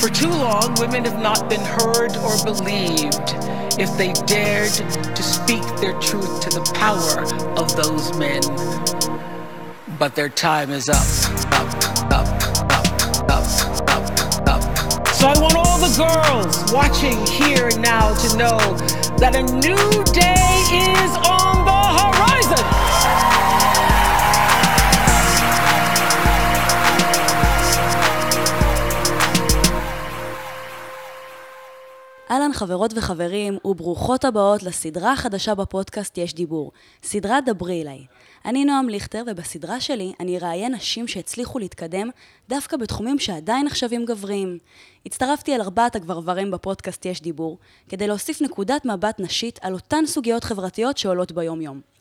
For too long, women have not been heard or believed if they dared to speak their truth to the power of those men. But their time is up, up, up, up, up, up, up. So I want all the girls watching here now to know that a new day is on אהלן חברות וחברים, וברוכות הבאות לסדרה החדשה בפודקאסט יש דיבור, סדרה דברי אליי. אני נועם ליכטר, ובסדרה שלי אני אראיין נשים שהצליחו להתקדם דווקא בתחומים שעדיין נחשבים גבריים. הצטרפתי אל ארבעת הגברברים בפודקאסט יש דיבור, כדי להוסיף נקודת מבט נשית על אותן סוגיות חברתיות שעולות ביום-יום.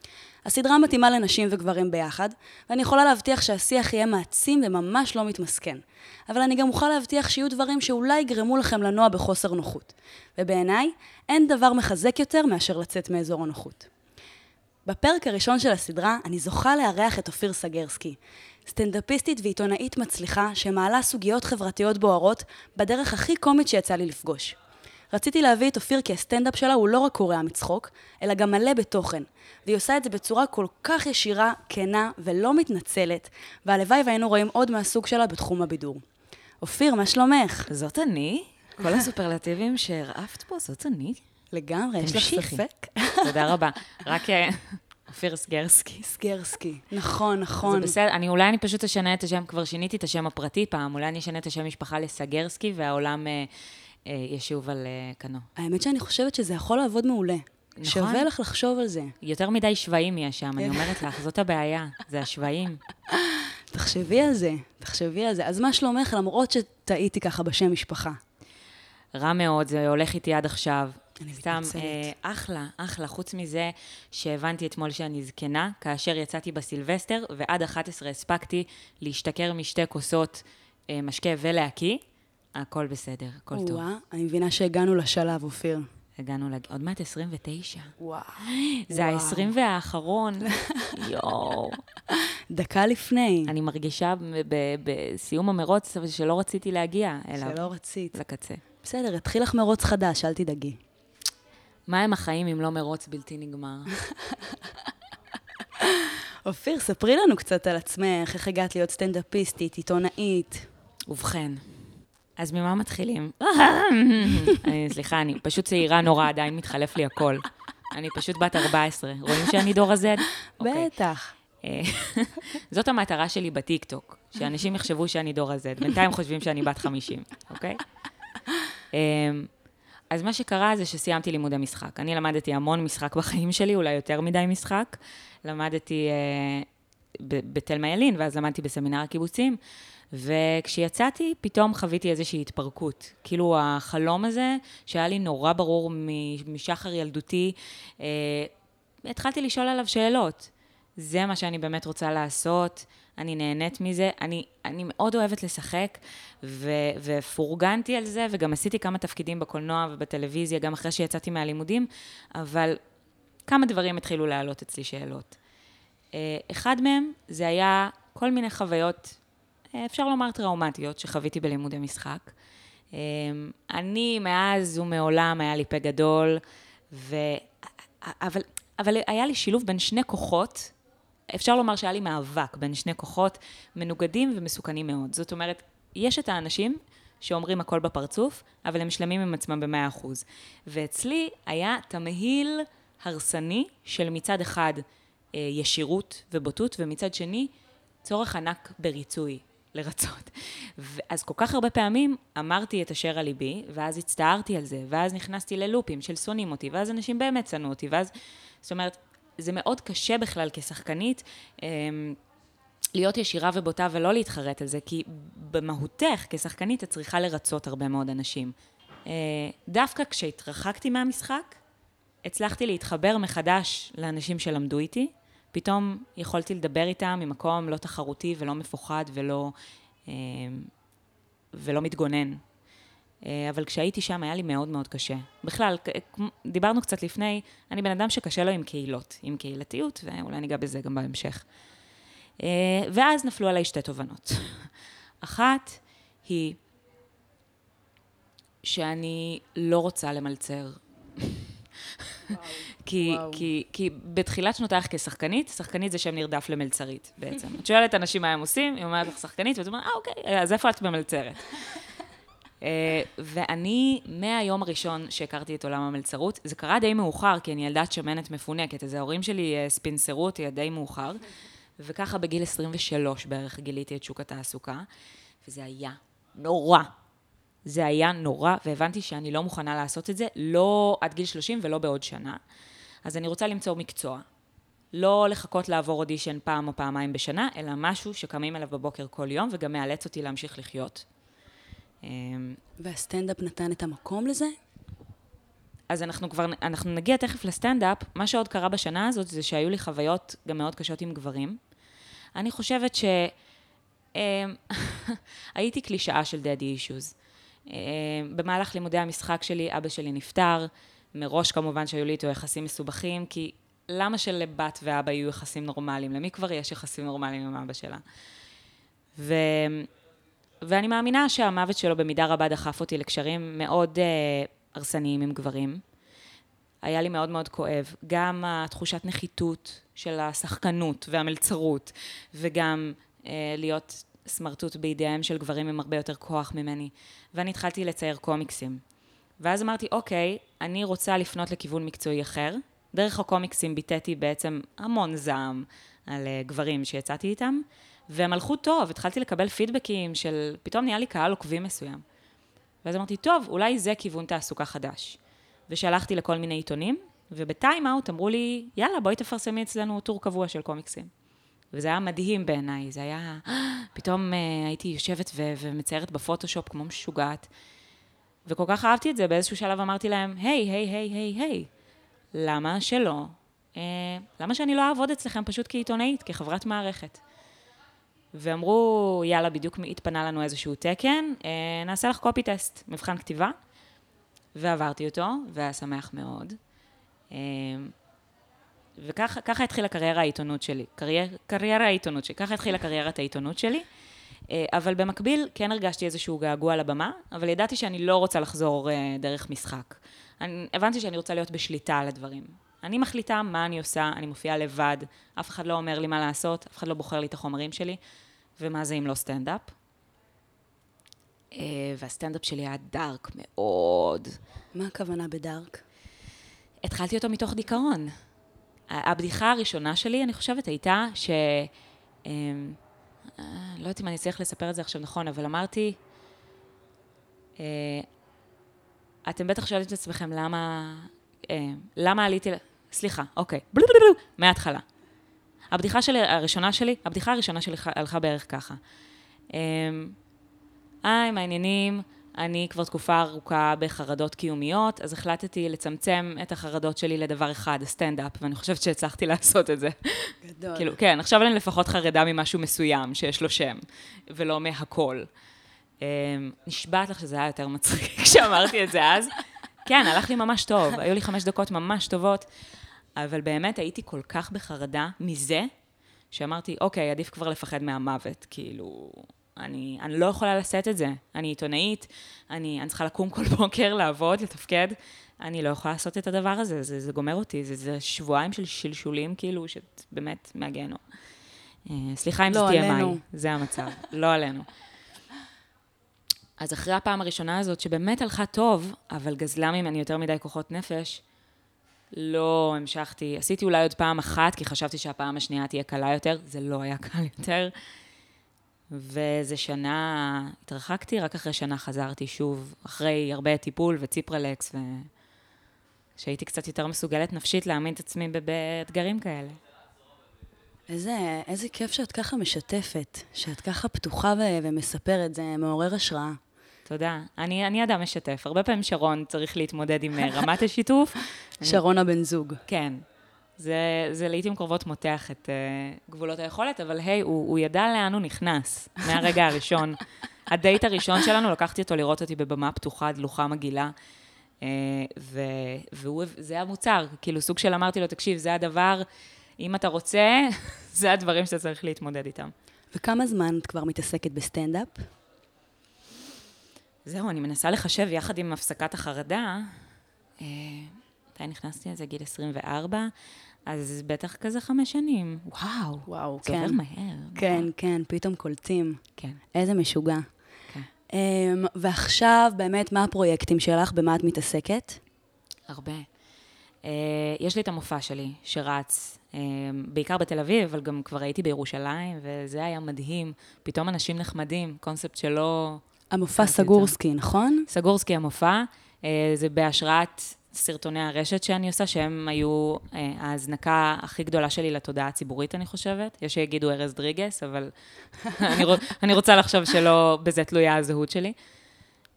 הסדרה מתאימה לנשים וגברים ביחד, ואני יכולה להבטיח שהשיח יהיה מעצים וממש לא מתמסכן. אבל אני גם אוכל להבטיח שיהיו דברים שאולי יגרמו לכם לנוע בחוסר נוחות. ובעיניי, אין דבר מחזק יותר מאשר לצאת מאזור הנוחות. בפרק הראשון של הסדרה, אני זוכה לארח את אופיר סגרסקי. סטנדאפיסטית ועיתונאית מצליחה שמעלה סוגיות חברתיות בוערות בדרך הכי קומית שיצא לי לפגוש. רציתי להביא את אופיר כי הסטנדאפ שלה הוא לא רק קורע מצחוק, אלא גם מלא בתוכן. והיא עושה את זה בצורה כל כך ישירה, כנה ולא מתנצלת, והלוואי והיינו רואים עוד מהסוג שלה בתחום הבידור. אופיר, מה שלומך? זאת אני? כל הסופרלטיבים שהרעפת פה, זאת אני? לגמרי, יש לך. ספק? תודה רבה. רק אה, אופיר סגרסקי. סגרסקי. נכון, זה נכון. בסדר, אני, אולי אני פשוט אשנה את השם, כבר שיניתי את השם הפרטי פעם, אולי אני אשנה את השם משפחה לסגרסקי, והעולם אה, ישוב על אה, כנו. האמת שאני חושבת שזה יכול לעבוד מעולה. נכון. שווה לך לחשוב על זה. יותר מדי שוויים יש שם, אני אומרת לך, זאת הבעיה, זה השוויים. תחשבי על זה, תחשבי על זה. אז מה שלומך, למרות שטעיתי ככה בשם משפחה? רע מאוד, זה הולך איתי עד עכשיו. אני סתם, מתנצלת. אה, אחלה, אחלה. חוץ מזה שהבנתי אתמול שאני זקנה, כאשר יצאתי בסילבסטר, ועד 11 הספקתי להשתכר משתי כוסות אה, משקה ולהקיא, הכל בסדר, הכל טוב. וואה, אני מבינה שהגענו לשלב, אופיר. הגענו, לג... עוד מעט 29. וואו. זה ה-20 והאחרון. יואו. דקה לפני, אני מרגישה בסיום המרוץ שלא רציתי להגיע אליו, שלא רצית. לקצה. בסדר, יתחיל לך מרוץ חדש, אל תדאגי. מה הם החיים אם לא מרוץ בלתי נגמר? אופיר, ספרי לנו קצת על עצמך, איך הגעת להיות סטנדאפיסטית, עיתונאית. ובכן, אז ממה מתחילים? סליחה, אני פשוט צעירה נורא, עדיין מתחלף לי הכל. אני פשוט בת 14. רואים שאני דור ה-Z? אוקיי. בטח. אה, זאת המטרה שלי בטיקטוק, שאנשים יחשבו שאני דור ה-Z. בינתיים חושבים שאני בת 50, אוקיי? אה, אז מה שקרה זה שסיימתי לימודי משחק. אני למדתי המון משחק בחיים שלי, אולי יותר מדי משחק. למדתי אה, בתלמה ילין, ואז למדתי בסמינר הקיבוצים. וכשיצאתי, פתאום חוויתי איזושהי התפרקות. כאילו, החלום הזה, שהיה לי נורא ברור משחר ילדותי, אה, התחלתי לשאול עליו שאלות. זה מה שאני באמת רוצה לעשות, אני נהנית מזה, אני, אני מאוד אוהבת לשחק, ו, ופורגנתי על זה, וגם עשיתי כמה תפקידים בקולנוע ובטלוויזיה, גם אחרי שיצאתי מהלימודים, אבל כמה דברים התחילו להעלות אצלי שאלות. אה, אחד מהם, זה היה כל מיני חוויות, אפשר לומר טראומטיות, שחוויתי בלימודי משחק. אה, אני, מאז ומעולם, היה לי פה גדול, ו... אבל, אבל היה לי שילוב בין שני כוחות, אפשר לומר שהיה לי מאבק בין שני כוחות מנוגדים ומסוכנים מאוד. זאת אומרת, יש את האנשים שאומרים הכל בפרצוף, אבל הם שלמים עם עצמם במאה אחוז. ואצלי היה תמהיל הרסני של מצד אחד אה, ישירות ובוטות, ומצד שני, צורך ענק בריצוי, לרצות. אז כל כך הרבה פעמים אמרתי את אשר על ליבי, ואז הצטערתי על זה, ואז נכנסתי ללופים של שונאים אותי, ואז אנשים באמת שנאו אותי, ואז, זאת אומרת, זה מאוד קשה בכלל כשחקנית. אמ, להיות ישירה ובוטה ולא להתחרט על זה, כי במהותך כשחקנית את צריכה לרצות הרבה מאוד אנשים. אה, דווקא כשהתרחקתי מהמשחק, הצלחתי להתחבר מחדש לאנשים שלמדו איתי. פתאום יכולתי לדבר איתם ממקום לא תחרותי ולא מפוחד ולא, אה, ולא מתגונן. אה, אבל כשהייתי שם היה לי מאוד מאוד קשה. בכלל, דיברנו קצת לפני, אני בן אדם שקשה לו עם קהילות, עם קהילתיות, ואולי ניגע בזה גם בהמשך. אה, ואז נפלו עליי שתי תובנות. אחת היא, שאני לא רוצה למלצר. כי, כי, כי בתחילת שנותייך כשחקנית, שחקנית זה שם נרדף למלצרית בעצם. את שואלת אנשים מה הם עושים, היא אומרת לך שחקנית, ואת אומרת, אה, אוקיי, אז איפה את במלצרת? אה, ואני, מהיום הראשון שהכרתי את עולם המלצרות, זה קרה די מאוחר, כי אני ילדת שמנת מפונקת, אז ההורים שלי אה, ספינסרו אותי די מאוחר, וככה בגיל 23 בערך גיליתי את שוק התעסוקה, וזה היה נורא. זה היה נורא, והבנתי שאני לא מוכנה לעשות את זה, לא עד גיל 30 ולא בעוד שנה. אז אני רוצה למצוא מקצוע. לא לחכות לעבור אודישן פעם או פעמיים בשנה, אלא משהו שקמים אליו בבוקר כל יום, וגם מאלץ אותי להמשיך לחיות. אמ, והסטנדאפ נתן את המקום לזה? אז אנחנו כבר, אנחנו נגיע תכף לסטנדאפ. מה שעוד קרה בשנה הזאת זה שהיו לי חוויות גם מאוד קשות עם גברים. אני חושבת ש... אמ, הייתי קלישאה של דדי אישוז. אמ, במהלך לימודי המשחק שלי, אבא שלי נפטר. מראש כמובן שהיו לי איתו יחסים מסובכים, כי למה שלבת ואבא יהיו יחסים נורמליים? למי כבר יש יחסים נורמליים עם אבא שלה? ו... ואני מאמינה שהמוות שלו במידה רבה דחף אותי לקשרים מאוד uh, הרסניים עם גברים. היה לי מאוד מאוד כואב. גם התחושת נחיתות של השחקנות והמלצרות, וגם uh, להיות סמרטוט בידיהם של גברים עם הרבה יותר כוח ממני. ואני התחלתי לצייר קומיקסים. ואז אמרתי, אוקיי, אני רוצה לפנות לכיוון מקצועי אחר. דרך הקומיקסים ביטאתי בעצם המון זעם על uh, גברים שיצאתי איתם. והם הלכו טוב, התחלתי לקבל פידבקים של, פתאום נהיה לי קהל עוקבים מסוים. ואז אמרתי, טוב, אולי זה כיוון תעסוקה חדש. ושלחתי לכל מיני עיתונים, ובטיים אאוט אמרו לי, יאללה, בואי תפרסמי אצלנו טור קבוע של קומיקסים. וזה היה מדהים בעיניי, זה היה... פתאום uh, הייתי יושבת ו- ומציירת בפוטושופ כמו משוגעת. וכל כך אהבתי את זה, באיזשהו שלב אמרתי להם, היי, היי, היי, היי, היי, למה שלא? Uh, למה שאני לא אעבוד אצלכם פשוט כעיתונאית, כחברת מערכת? ואמרו, יאללה, בדיוק התפנה לנו איזשהו תקן, אה, נעשה לך קופי טסט, מבחן כתיבה, ועברתי אותו, והיה שמח מאוד. אה, וככה התחילה קריירה העיתונות שלי, קרייר, קריירה העיתונות שלי, ככה התחילה קריירת העיתונות שלי. אה, אבל במקביל כן הרגשתי איזשהו געגוע לבמה, אבל ידעתי שאני לא רוצה לחזור דרך משחק. אני, הבנתי שאני רוצה להיות בשליטה על הדברים. אני מחליטה מה אני עושה, אני מופיעה לבד, אף אחד לא אומר לי מה לעשות, אף אחד לא בוחר לי את החומרים שלי, ומה זה אם לא סטנדאפ? אה, והסטנדאפ שלי היה דארק מאוד. מה הכוונה בדארק? התחלתי אותו מתוך דיכאון. הבדיחה הראשונה שלי, אני חושבת, הייתה ש... אה, לא יודעת אם אני אצליח לספר את זה עכשיו נכון, אבל אמרתי, אה, אתם בטח שואלים את עצמכם למה, למה עליתי, סליחה, אוקיי, מההתחלה. הבדיחה שלי, הראשונה שלי, הבדיחה הראשונה שלי הלכה בערך ככה. אמ, היי, מה העניינים? אני כבר תקופה ארוכה בחרדות קיומיות, אז החלטתי לצמצם את החרדות שלי לדבר אחד, הסטנדאפ, ואני חושבת שהצלחתי לעשות את זה. גדול. כאילו, כן, עכשיו אני לפחות חרדה ממשהו מסוים, שיש לו שם, ולא מהכל. אמ, נשבעת לך שזה היה יותר מצחיק כשאמרתי את זה אז. כן, הלך לי ממש טוב, היו לי חמש דקות ממש טובות. אבל באמת הייתי כל כך בחרדה מזה, שאמרתי, אוקיי, עדיף כבר לפחד מהמוות, כאילו, אני, אני לא יכולה לשאת את זה. אני עיתונאית, אני, אני צריכה לקום כל בוקר, לעבוד, לתפקד. אני לא יכולה לעשות את הדבר הזה, זה, זה גומר אותי, זה, זה שבועיים של שלשולים, כאילו, שבאמת מהגיהנום. אה, סליחה אם לא זה תהיה מים, זה המצב, לא עלינו. אז אחרי הפעם הראשונה הזאת, שבאמת הלכה טוב, אבל גזלה ממני יותר מדי כוחות נפש, לא המשכתי, עשיתי אולי עוד פעם אחת, כי חשבתי שהפעם השנייה תהיה קלה יותר, זה לא היה קל יותר. ואיזה שנה התרחקתי, רק אחרי שנה חזרתי שוב, אחרי הרבה טיפול וציפרלקס, ושהייתי קצת יותר מסוגלת נפשית להאמין את עצמי באתגרים כאלה. איזה, איזה כיף שאת ככה משתפת, שאת ככה פתוחה ו- ומספרת, זה מעורר השראה. תודה. אני, אני אדם משתף. הרבה פעמים שרון צריך להתמודד עם אה, רמת השיתוף. שרון הבן זוג. כן. זה, זה לעיתים קרובות מותח את uh, גבולות היכולת, אבל היי, הוא, הוא ידע לאן הוא נכנס מהרגע הראשון. הדייט הראשון שלנו, לקחתי אותו לראות אותי בבמה פתוחה, דלוחה מגעילה, uh, וזה המוצר. כאילו, סוג של אמרתי לו, תקשיב, זה הדבר, אם אתה רוצה, זה הדברים שאתה צריך להתמודד איתם. וכמה זמן את כבר מתעסקת בסטנדאפ? זהו, אני מנסה לחשב יחד עם הפסקת החרדה. אה, מתי נכנסתי לזה? גיל 24? אז בטח כזה חמש שנים. וואו. וואו, זה עובר כן. מהר. כן, כן, פתאום קולטים. כן. איזה משוגע. כן. אמ, ועכשיו, באמת, מה הפרויקטים שלך? במה את מתעסקת? הרבה. Uh, יש לי את המופע שלי, שרץ, uh, בעיקר בתל אביב, אבל גם כבר הייתי בירושלים, וזה היה מדהים. פתאום אנשים נחמדים, קונספט שלא... המופע סגורסקי, נכון? סגורסקי המופע, uh, זה בהשראת סרטוני הרשת שאני עושה, שהם היו uh, ההזנקה הכי גדולה שלי לתודעה הציבורית, אני חושבת. יש שיגידו ארז דריגס, אבל אני, רוצ, אני רוצה לחשוב שלא בזה תלויה הזהות שלי.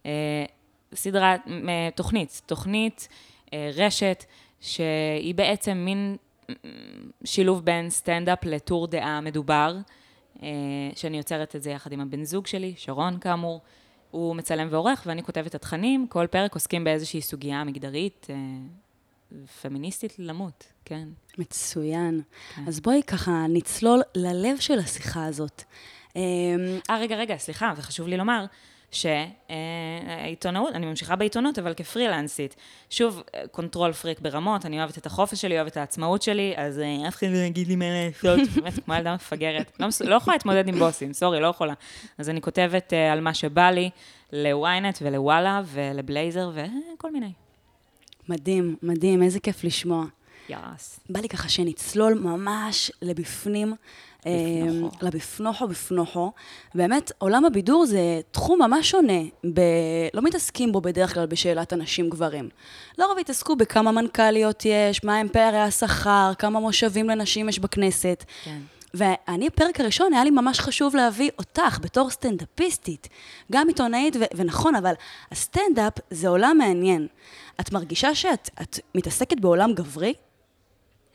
Uh, סדרה, תוכנית, תוכנית, uh, רשת, שהיא בעצם מין שילוב בין סטנדאפ לטור דעה מדובר, שאני יוצרת את זה יחד עם הבן זוג שלי, שרון כאמור. הוא מצלם ועורך, ואני כותבת את התכנים. כל פרק עוסקים באיזושהי סוגיה מגדרית, uh, פמיניסטית למות, כן. מצוין. כן. אז בואי ככה נצלול ללב של השיחה הזאת. אמ, אה, רגע, רגע, סליחה, וחשוב לי לומר שהעיתונאות, אני ממשיכה בעיתונות, אבל כפרילנסית. שוב, control freak ברמות, אני אוהבת את החופש שלי, אוהבת את העצמאות שלי, אז אה, אף אחד לא יגיד לי מה לעשות, באמת, כמו ילדה מפגרת. לא, לא יכולה להתמודד עם בוסים, sorry, לא יכולה. אז אני כותבת אה, על מה שבא לי, ל-ynet ולוואלה ולבלייזר וכל מיני. מדהים, מדהים, איזה כיף לשמוע. yes. בא לי ככה שנצלול ממש לבפנים. בפנוכו. אה, לבפנוכו, בפנוכו. באמת, עולם הבידור זה תחום ממש שונה. ב... לא מתעסקים בו בדרך כלל בשאלת הנשים גברים. לרוב התעסקו בכמה מנכ"ליות יש, מה הם פערי השכר, כמה מושבים לנשים יש בכנסת. כן. ואני, פרק הראשון, היה לי ממש חשוב להביא אותך בתור סטנדאפיסטית. גם עיתונאית, ו- ונכון, אבל הסטנדאפ זה עולם מעניין. את מרגישה שאת את מתעסקת בעולם גברי?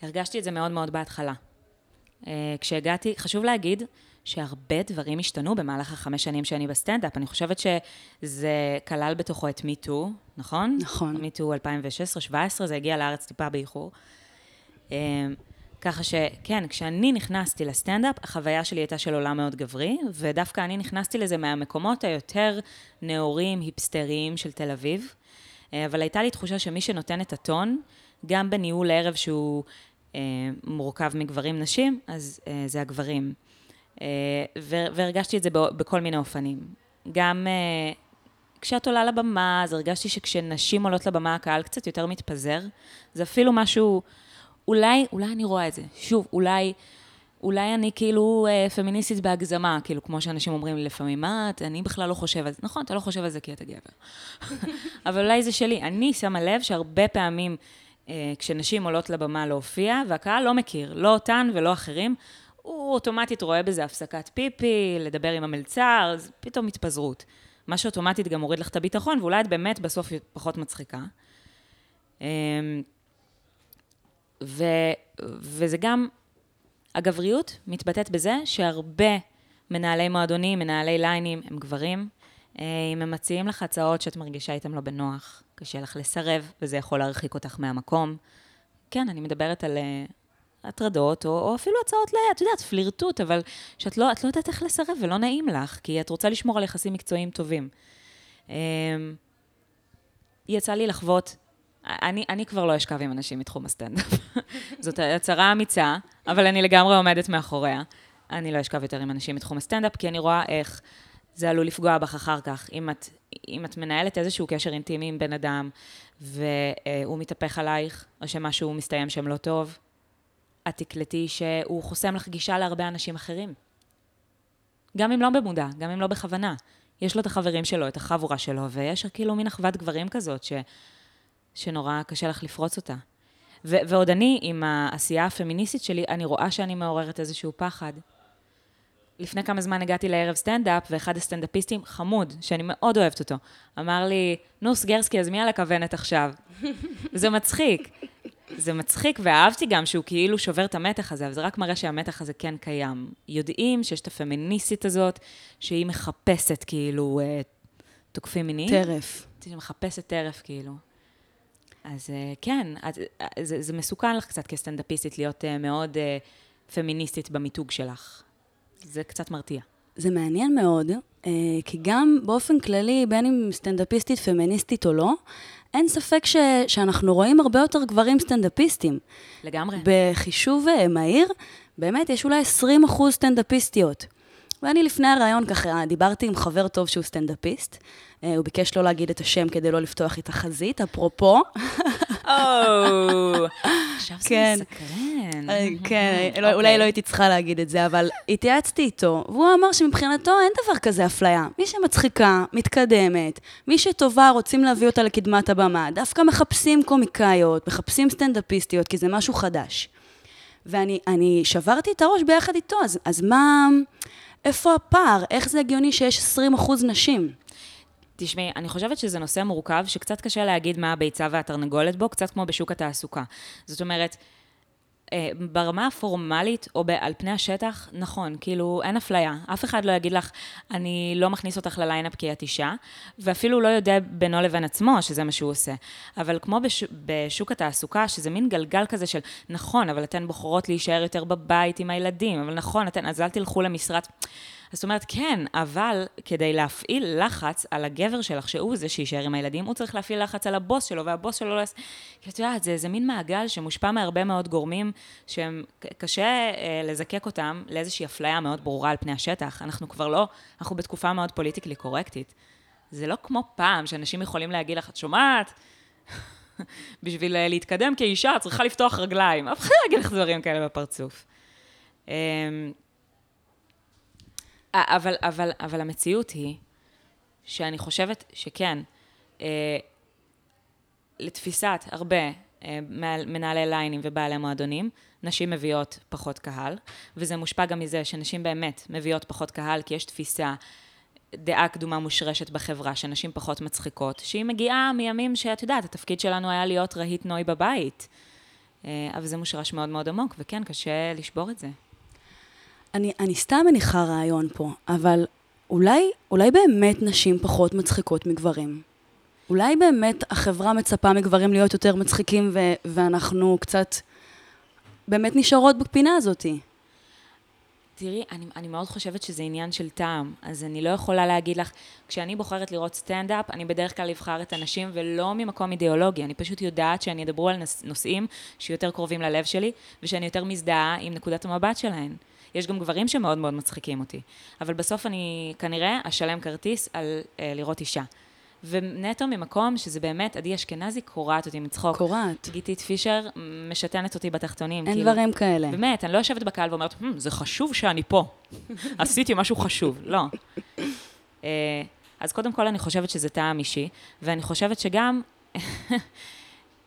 הרגשתי את זה מאוד מאוד בהתחלה. אה, כשהגעתי, חשוב להגיד שהרבה דברים השתנו במהלך החמש שנים שאני בסטנדאפ. אני חושבת שזה כלל בתוכו את MeToo, נכון? נכון. MeToo 2016-2017, זה הגיע לארץ טיפה באיחור. אה, ככה שכן, כשאני נכנסתי לסטנדאפ, החוויה שלי הייתה של עולם מאוד גברי, ודווקא אני נכנסתי לזה מהמקומות היותר נאורים, היפסטריים של תל אביב. אה, אבל הייתה לי תחושה שמי שנותן את הטון, גם בניהול ערב שהוא אה, מורכב מגברים-נשים, אז אה, זה הגברים. אה, והרגשתי את זה בכל מיני אופנים. גם כשאת עולה לבמה, אז הרגשתי שכשנשים עולות לבמה, הקהל קצת יותר מתפזר. זה אפילו משהו, אולי, אולי אני רואה את זה. שוב, אולי... אולי אני כאילו אה, פמיניסטית בהגזמה, כאילו, כמו שאנשים אומרים לי לפעמים, מה, את- אני בכלל לא חושב על זה. נכון, אתה לא חושב על זה כי אתה גבר. אבל אולי זה שלי. אני שמה לב שהרבה פעמים, כשנשים עולות לבמה להופיע, והקהל לא מכיר, לא אותן ולא אחרים, הוא אוטומטית רואה בזה הפסקת פיפי, לדבר עם המלצר, אז פתאום התפזרות. מה שאוטומטית גם מוריד לך את הביטחון, ואולי את באמת בסוף פחות מצחיקה. אמ, ו, וזה גם, הגבריות מתבטאת בזה שהרבה מנהלי מועדונים, מנהלי ליינים, הם גברים. אה, אם הם מציעים לך הצעות שאת מרגישה איתן לא בנוח, קשה לך לסרב, וזה יכול להרחיק אותך מהמקום. כן, אני מדברת על אה, הטרדות, או, או אפילו הצעות ל... את יודעת, פלירטוט, אבל שאת לא, לא יודעת איך לסרב ולא נעים לך, כי את רוצה לשמור על יחסים מקצועיים טובים. אה, יצא לי לחוות, אני, אני כבר לא אשכב עם אנשים מתחום הסטנדאפ. זאת הצהרה אמיצה, אבל אני לגמרי עומדת מאחוריה. אני לא אשכב יותר עם אנשים מתחום הסטנדאפ, כי אני רואה איך זה עלול לפגוע בך אחר כך. אם את, אם את מנהלת איזשהו קשר אינטימי עם בן אדם, והוא מתהפך עלייך, או שמשהו מסתיים שם לא טוב, את תקלטי שהוא חוסם לך גישה להרבה אנשים אחרים. גם אם לא במודע, גם אם לא בכוונה. יש לו את החברים שלו, את החבורה שלו, ויש כאילו מין אחוות גברים כזאת, ש... שנורא קשה לך לפרוץ אותה. ו- ועוד אני, עם העשייה הפמיניסטית שלי, אני רואה שאני מעוררת איזשהו פחד. לפני כמה זמן הגעתי לערב סטנדאפ, ואחד הסטנדאפיסטים, חמוד, שאני מאוד אוהבת אותו, אמר לי, נו, סגרסקי, אז מי על הכוונת עכשיו? זה מצחיק. זה מצחיק, ואהבתי גם שהוא כאילו שובר את המתח הזה, אבל זה רק מראה שהמתח הזה כן קיים. יודעים שיש את הפמיניסטית הזאת, שהיא מחפשת כאילו אה, תוקפים מיניים. טרף. שהיא מחפשת טרף, כאילו. אז אה, כן, אז, אה, זה, זה מסוכן לך קצת כסטנדאפיסטית להיות מאוד פמיניסטית במיתוג שלך. זה קצת מרתיע. זה מעניין מאוד, אה, כי גם באופן כללי, בין אם סטנדאפיסטית פמיניסטית או לא, אין ספק ש, שאנחנו רואים הרבה יותר גברים סטנדאפיסטים. לגמרי. בחישוב אה, מהיר, באמת, יש אולי 20 אחוז סטנדאפיסטיות. ואני לפני הרעיון ככה דיברתי עם חבר טוב שהוא סטנדאפיסט. אה, הוא ביקש לא להגיד את השם כדי לא לפתוח את החזית, אפרופו. עכשיו זה כן. מסקרן. אה, כן, אוקיי. אולי לא הייתי צריכה להגיד את זה, אבל התייעצתי איתו, והוא אמר שמבחינתו אין דבר כזה אפליה. מי שמצחיקה, מתקדמת, מי שטובה, רוצים להביא אותה לקדמת הבמה. דווקא מחפשים קומיקאיות, מחפשים סטנדאפיסטיות, כי זה משהו חדש. ואני אני שברתי את הראש ביחד איתו, אז, אז מה... איפה הפער? איך זה הגיוני שיש 20 אחוז נשים? תשמעי, אני חושבת שזה נושא מורכב, שקצת קשה להגיד מה הביצה והתרנגולת בו, קצת כמו בשוק התעסוקה. זאת אומרת, ברמה הפורמלית, או על פני השטח, נכון, כאילו, אין אפליה. אף אחד לא יגיד לך, אני לא מכניס אותך לליינאפ כי את אישה, ואפילו לא יודע בינו לבין עצמו שזה מה שהוא עושה. אבל כמו בש, בשוק התעסוקה, שזה מין גלגל כזה של, נכון, אבל אתן בוחרות להישאר יותר בבית עם הילדים, אבל נכון, אתן, אז אל תלכו למשרת... זאת אומרת, כן, אבל כדי להפעיל לחץ על הגבר שלך, שהוא זה שיישאר עם הילדים, הוא צריך להפעיל לחץ על הבוס שלו, והבוס שלו לא... כי את יודעת, זה, זה מין מעגל שמושפע מהרבה מאוד גורמים, שהם ק- קשה אה, לזקק אותם לאיזושהי אפליה מאוד ברורה על פני השטח. אנחנו כבר לא, אנחנו בתקופה מאוד פוליטיקלי קורקטית. זה לא כמו פעם, שאנשים יכולים להגיד לך, את שומעת? בשביל אה, להתקדם כאישה, את צריכה לפתוח רגליים. אף אחד לא יגיד לך דברים כאלה בפרצוף. אמ, א- אבל, אבל, אבל המציאות היא שאני חושבת שכן, אה, לתפיסת הרבה אה, מנהל- מנהלי ליינים ובעלי מועדונים, נשים מביאות פחות קהל, וזה מושפע גם מזה שנשים באמת מביאות פחות קהל, כי יש תפיסה, דעה קדומה מושרשת בחברה, שנשים פחות מצחיקות, שהיא מגיעה מימים שאת יודעת, התפקיד שלנו היה להיות רהיט נוי בבית. אה, אבל זה מושרש מאוד מאוד עמוק, וכן, קשה לשבור את זה. אני, אני סתם מניחה רעיון פה, אבל אולי, אולי באמת נשים פחות מצחיקות מגברים. אולי באמת החברה מצפה מגברים להיות יותר מצחיקים ו- ואנחנו קצת באמת נשארות בפינה הזאתי. תראי, אני, אני מאוד חושבת שזה עניין של טעם, אז אני לא יכולה להגיד לך, כשאני בוחרת לראות סטנדאפ, אני בדרך כלל אבחר את הנשים ולא ממקום אידיאולוגי, אני פשוט יודעת שאני אדברו על נושאים שיותר קרובים ללב שלי, ושאני יותר מזדהה עם נקודת המבט שלהן. יש גם גברים שמאוד מאוד מצחיקים אותי, אבל בסוף אני כנראה אשלם כרטיס על אה, לראות אישה. ונטו ממקום שזה באמת, עדי אשכנזי קורעת אותי מצחוק. קורעת. גיתית פישר משתנת אותי בתחתונים. אין כאילו. דברים כאלה. באמת, אני לא יושבת בקהל ואומרת, "Hmm, זה חשוב שאני פה. עשיתי משהו חשוב. לא. אה, אז קודם כל, אני חושבת שזה טעם אישי, ואני חושבת שגם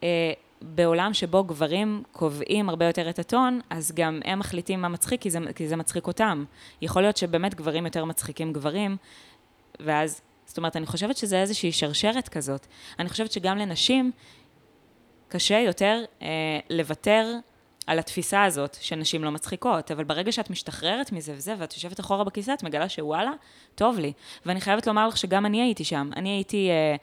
אה, בעולם שבו גברים קובעים הרבה יותר את הטון, אז גם הם מחליטים מה מצחיק, כי זה, כי זה מצחיק אותם. יכול להיות שבאמת גברים יותר מצחיקים גברים, ואז, זאת אומרת, אני חושבת שזה איזושהי שרשרת כזאת. אני חושבת שגם לנשים קשה יותר אה, לוותר על התפיסה הזאת שנשים לא מצחיקות, אבל ברגע שאת משתחררת מזה וזה, ואת יושבת אחורה בכיסא, את מגלה שוואלה, טוב לי. ואני חייבת לומר לך שגם אני הייתי שם. אני הייתי, אה,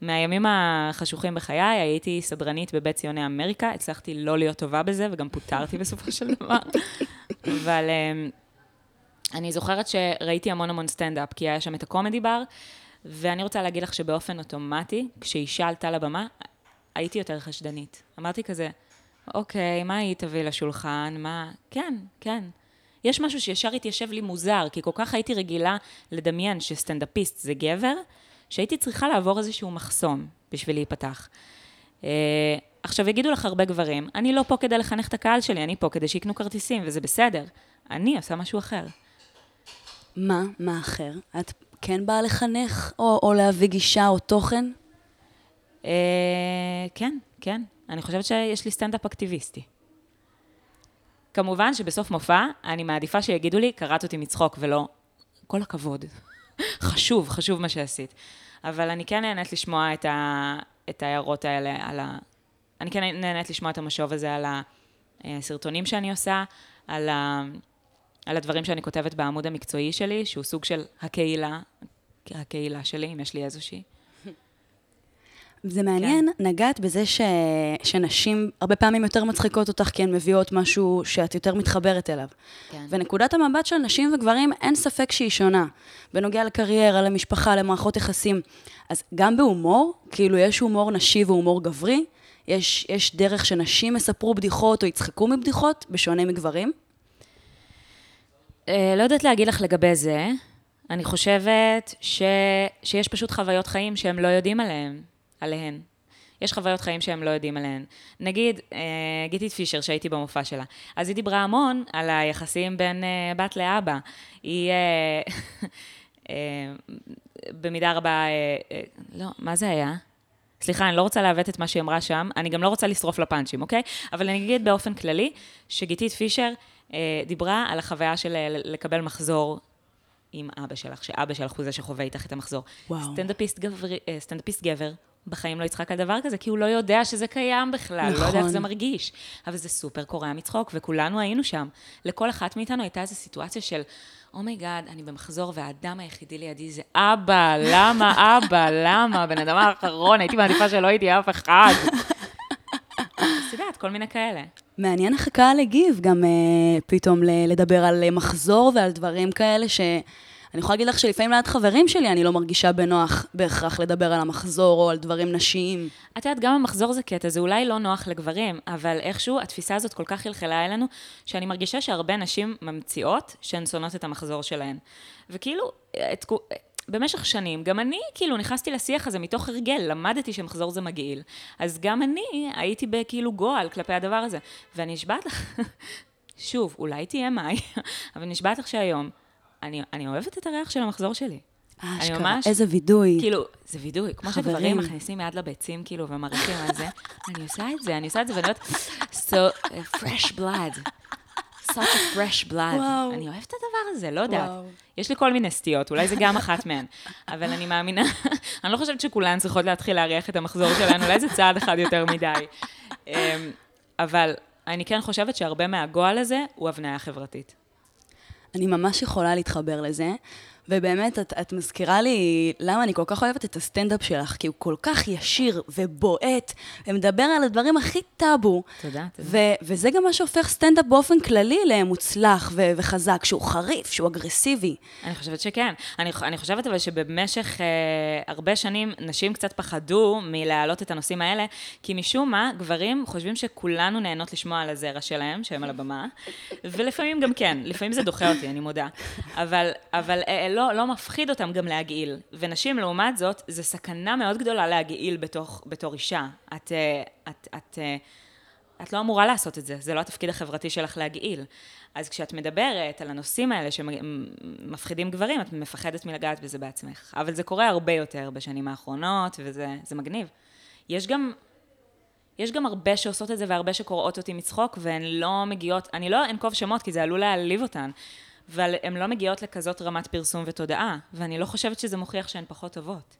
מהימים החשוכים בחיי, הייתי סדרנית בבית ציוני אמריקה, הצלחתי לא להיות טובה בזה, וגם פוטרתי בסופו של דבר. אבל אה, אני זוכרת שראיתי המון המון סטנדאפ, כי היה שם את הקומדי בר, ואני רוצה להגיד לך שבאופן אוטומטי, כשאישה עלתה לבמה, הייתי יותר חשדנית. אמרתי כזה, אוקיי, מה היא תביא לשולחן? מה... כן, כן. יש משהו שישר התיישב לי מוזר, כי כל כך הייתי רגילה לדמיין שסטנדאפיסט זה גבר, שהייתי צריכה לעבור איזשהו מחסום בשביל להיפתח. Uh, עכשיו, יגידו לך הרבה גברים, אני לא פה כדי לחנך את הקהל שלי, אני פה כדי שיקנו כרטיסים, וזה בסדר. אני עושה משהו אחר. מה? מה אחר? את כן באה לחנך או, או להביא גישה או תוכן? Uh, כן, כן. אני חושבת שיש לי סטנדאפ אקטיביסטי. כמובן שבסוף מופע, אני מעדיפה שיגידו לי, קראת אותי מצחוק, ולא, כל הכבוד. חשוב, חשוב מה שעשית. אבל אני כן נהנית לשמוע את, ה, את ההערות האלה על ה... אני כן נהנית לשמוע את המשוב הזה על הסרטונים שאני עושה, על, ה, על הדברים שאני כותבת בעמוד המקצועי שלי, שהוא סוג של הקהילה, הקהילה שלי, אם יש לי איזושהי. זה מעניין, כן. נגעת בזה ש... שנשים הרבה פעמים יותר מצחיקות אותך כי הן מביאות משהו שאת יותר מתחברת אליו. כן. ונקודת המבט של נשים וגברים, אין ספק שהיא שונה. בנוגע לקריירה, למשפחה, למערכות יחסים. אז גם בהומור, כאילו יש הומור נשי והומור גברי, יש, יש דרך שנשים יספרו בדיחות או יצחקו מבדיחות, בשונה מגברים? אה, לא יודעת להגיד לך לגבי זה. אני חושבת ש... שיש פשוט חוויות חיים שהם לא יודעים עליהם, עליהן. יש חוויות חיים שהם לא יודעים עליהן. נגיד, אה, גיטית פישר, שהייתי במופע שלה, אז היא דיברה המון על היחסים בין אה, בת לאבא. היא... אה, אה, במידה רבה, אה, אה, לא, מה זה היה? סליחה, אני לא רוצה לעוות את מה שהיא אמרה שם, אני גם לא רוצה לשרוף לה פאנצ'ים, אוקיי? אבל אני אגיד באופן כללי, שגיתית פישר אה, דיברה על החוויה של אה, לקבל מחזור עם אבא שלך, שאבא שלך הוא זה שחווה איתך את המחזור. וואו. סטנדאפיסט, גבר, אה, סטנדאפיסט גבר, בחיים לא יצחק על דבר כזה, כי הוא לא יודע שזה קיים בכלל, נכון. לא יודע איך זה נכון. מרגיש. אבל זה סופר קורע מצחוק, וכולנו היינו שם. לכל אחת מאיתנו הייתה איזו סיטואציה של, oh my God, oh אני במחזור, והאדם היחידי לידי זה אבא, למה אבא, למה? בן אדם האחרון, הייתי מעדיפה שלא הייתי אף אחד. את יודעת, כל מיני כאלה. מעניין איך הקהל הגיב גם אה, פתאום לדבר על מחזור ועל דברים כאלה ש... אני יכולה להגיד לך שלפעמים ליד חברים שלי אני לא מרגישה בנוח בהכרח לדבר על המחזור או על דברים נשיים. את יודעת, גם המחזור זה קטע, זה אולי לא נוח לגברים, אבל איכשהו התפיסה הזאת כל כך חלחלה אלינו, שאני מרגישה שהרבה נשים ממציאות שהן שונאות את המחזור שלהן. וכאילו, את, במשך שנים, גם אני כאילו נכנסתי לשיח הזה מתוך הרגל, למדתי שמחזור זה מגעיל. אז גם אני הייתי בכאילו גועל כלפי הדבר הזה. ואני נשבעת לך, שוב, אולי תהיה מאי, אבל נשבעת לך שהיום, אני, אני אוהבת את הריח של המחזור שלי. אשכרה, ממש, איזה וידוי. כאילו, זה וידוי, כמו חברים. שגברים מכניסים יד לביצים, כאילו, ומריחים על זה. אני עושה את זה, אני עושה את זה, ואני אומרת, so, uh, fresh blood. such a fresh blood. וואו. אני אוהבת את הדבר הזה, לא יודעת. וואו. יש לי כל מיני סטיות, אולי זה גם אחת מהן. אבל אני מאמינה, אני לא חושבת שכולן צריכות להתחיל להריח את המחזור שלנו, אולי זה צעד אחד יותר מדי. אמ, אבל אני כן חושבת שהרבה מהגועל הזה הוא הבניה חברתית. אני ממש יכולה להתחבר לזה. ובאמת, את, את מזכירה לי למה אני כל כך אוהבת את הסטנדאפ שלך, כי הוא כל כך ישיר ובועט, ומדבר על הדברים הכי טאבו. תודה, תודה. ו- וזה גם מה שהופך סטנדאפ באופן כללי למוצלח ו- וחזק, שהוא חריף, שהוא אגרסיבי. אני חושבת שכן. אני, אני חושבת אבל שבמשך אה, הרבה שנים נשים קצת פחדו מלהעלות את הנושאים האלה, כי משום מה, גברים חושבים שכולנו נהנות לשמוע על הזרע שלהם, שהם על הבמה, ולפעמים גם כן, לפעמים זה דוחה אותי, אני מודה. אבל, אבל אה, לא, לא מפחיד אותם גם להגעיל. ונשים, לעומת זאת, זה סכנה מאוד גדולה להגעיל בתוך, בתור אישה. את, אה, את, את, אה, את לא אמורה לעשות את זה, זה לא התפקיד החברתי שלך להגעיל. אז כשאת מדברת על הנושאים האלה שמפחידים גברים, את מפחדת מלגעת בזה בעצמך. אבל זה קורה הרבה יותר בשנים האחרונות, וזה מגניב. יש גם יש גם הרבה שעושות את זה והרבה שקוראות אותי מצחוק, והן לא מגיעות, אני לא אנקוב שמות כי זה עלול להעליב אותן, אבל הן לא מגיעות לכזאת רמת פרסום ותודעה, ואני לא חושבת שזה מוכיח שהן פחות טובות.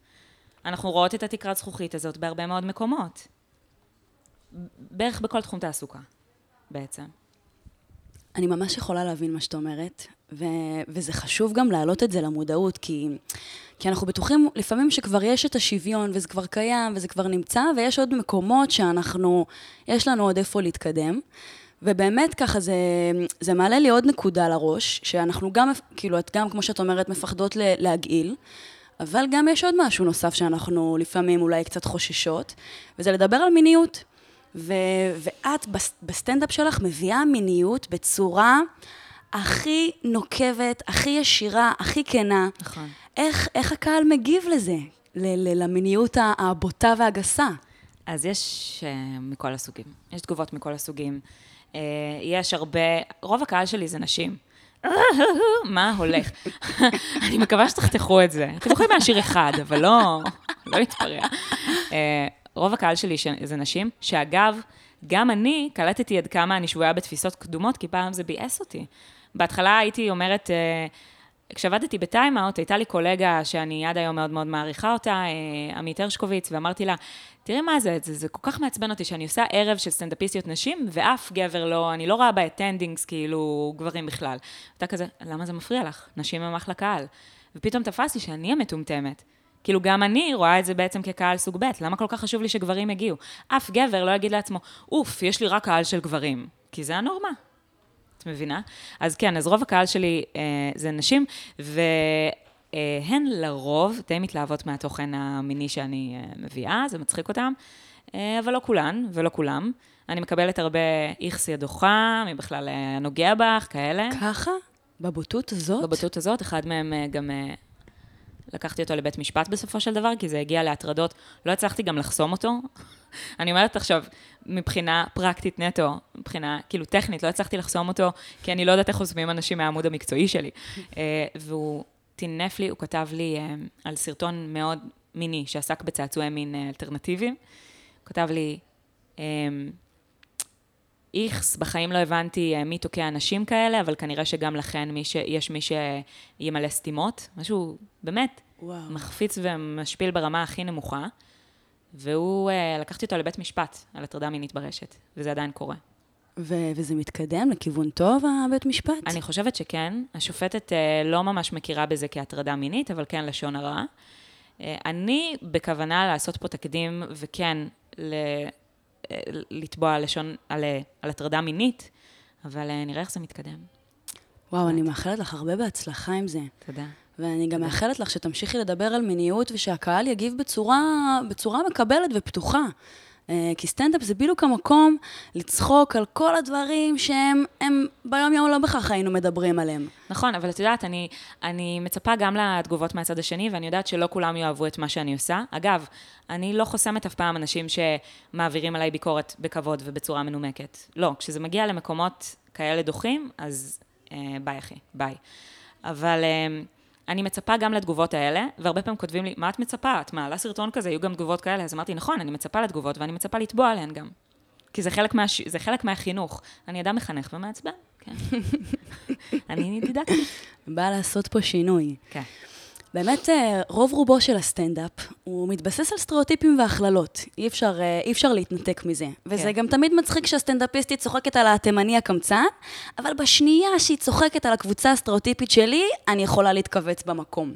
אנחנו רואות את התקרת זכוכית הזאת בהרבה מאוד מקומות. בערך בכל תחום תעסוקה, בעצם. אני ממש יכולה להבין מה שאת אומרת, ו- וזה חשוב גם להעלות את זה למודעות, כי, כי אנחנו בטוחים לפעמים שכבר יש את השוויון, וזה כבר קיים, וזה כבר נמצא, ויש עוד מקומות שאנחנו, יש לנו עוד איפה להתקדם. ובאמת ככה זה, זה מעלה לי עוד נקודה לראש, שאנחנו גם, כאילו, את גם, כמו שאת אומרת, מפחדות להגעיל, אבל גם יש עוד משהו נוסף שאנחנו לפעמים אולי קצת חוששות, וזה לדבר על מיניות. ו, ואת בסטנדאפ שלך מביאה מיניות בצורה הכי נוקבת, הכי ישירה, הכי כנה. נכון. איך, איך הקהל מגיב לזה, למיניות הבוטה והגסה? אז יש uh, מכל הסוגים. יש תגובות מכל הסוגים. אה, יש הרבה, רוב הקהל שלי זה נשים. מה הולך? אני מקווה שתחתכו את זה. אתם יכולים להשאיר אחד, אבל לא, לא להתפרע. אה, רוב הקהל שלי זה נשים, שאגב, גם אני קלטתי עד כמה אני שבויה בתפיסות קדומות, כי פעם זה ביאס אותי. בהתחלה הייתי אומרת, אה, כשעבדתי בטיימאוט, הייתה לי קולגה שאני עד היום מאוד מאוד מעריכה אותה, עמית הרשקוביץ, ואמרתי לה, תראי מה זה, זה, זה כל כך מעצבן אותי שאני עושה ערב של סטנדאפיסטיות נשים, ואף גבר לא, אני לא רואה ב attendings כאילו גברים בכלל. הייתה כזה, למה זה מפריע לך? נשים הם אחלה קהל. ופתאום תפסתי שאני המטומטמת. כאילו, גם אני רואה את זה בעצם כקהל סוג ב', למה כל כך חשוב לי שגברים יגיעו? אף גבר לא יגיד לעצמו, אוף, יש לי רק קהל של גברים, כי זה הנורמה. את מבינה? אז כן, אז רוב הקהל שלי אה, זה נשים, והן לרוב די מתלהבות מהתוכן המיני שאני אה, מביאה, זה מצחיק אותן, אה, אבל לא כולן ולא כולם. אני מקבלת הרבה איכסי הדוחה, מי בכלל אה, נוגע בך, כאלה. ככה? בבוטות הזאת? בבוטות הזאת, אחד מהם אה, גם... אה, לקחתי אותו לבית משפט בסופו של דבר, כי זה הגיע להטרדות. לא הצלחתי גם לחסום אותו. אני אומרת עכשיו, מבחינה פרקטית נטו, מבחינה כאילו טכנית, לא הצלחתי לחסום אותו, כי אני לא יודעת איך חוסמים אנשים מהעמוד המקצועי שלי. אה, והוא טינף לי, הוא כתב לי אה, על סרטון מאוד מיני, שעסק בצעצועי מין אה, אלטרנטיביים. הוא כתב לי, איכס, בחיים לא הבנתי מי תוקע אנשים כאלה, אבל כנראה שגם לכן מי ש... יש מי שימלא סתימות. משהו באמת וואו. מחפיץ ומשפיל ברמה הכי נמוכה. והוא, לקחתי אותו לבית משפט על הטרדה מינית ברשת, וזה עדיין קורה. ו- וזה מתקדם לכיוון טוב, הבית משפט? אני חושבת שכן. השופטת uh, לא ממש מכירה בזה כהטרדה מינית, אבל כן לשון הרע. Uh, אני בכוונה לעשות פה תקדים, וכן ל- uh, לתבוע לשון על, על הטרדה מינית, אבל uh, נראה איך זה מתקדם. וואו, אני מאחלת לך הרבה בהצלחה עם זה. תודה. ואני גם מאחלת לך שתמשיכי לדבר על מיניות ושהקהל יגיב בצורה, בצורה מקבלת ופתוחה. אה, כי סטנדאפ זה בדיוק המקום לצחוק על כל הדברים שהם הם ביום-יום לא בכך היינו מדברים עליהם. נכון, אבל את יודעת, אני, אני מצפה גם לתגובות מהצד השני, ואני יודעת שלא כולם יאהבו את מה שאני עושה. אגב, אני לא חוסמת אף פעם אנשים שמעבירים עליי ביקורת בכבוד ובצורה מנומקת. לא, כשזה מגיע למקומות כאלה דוחים, אז אה, ביי אחי, ביי. אבל... אה, אני מצפה גם לתגובות האלה, והרבה פעמים כותבים לי, מה את מצפה? את מעלה סרטון כזה, יהיו גם תגובות כאלה. אז אמרתי, נכון, אני מצפה לתגובות, ואני מצפה לתבוע עליהן גם. כי זה חלק, מה, זה חלק מהחינוך. אני אדם מחנך ומעצבן, כן. אני דידקטית. באה לעשות פה שינוי. כן. באמת, אה, רוב רובו של הסטנדאפ, הוא מתבסס על סטריאוטיפים והכללות. אי אפשר, אה, אי אפשר להתנתק מזה. וזה כן. גם תמיד מצחיק שהסטנדאפיסטית צוחקת על התימני הקמצן, אבל בשנייה שהיא צוחקת על הקבוצה הסטריאוטיפית שלי, אני יכולה להתכווץ במקום.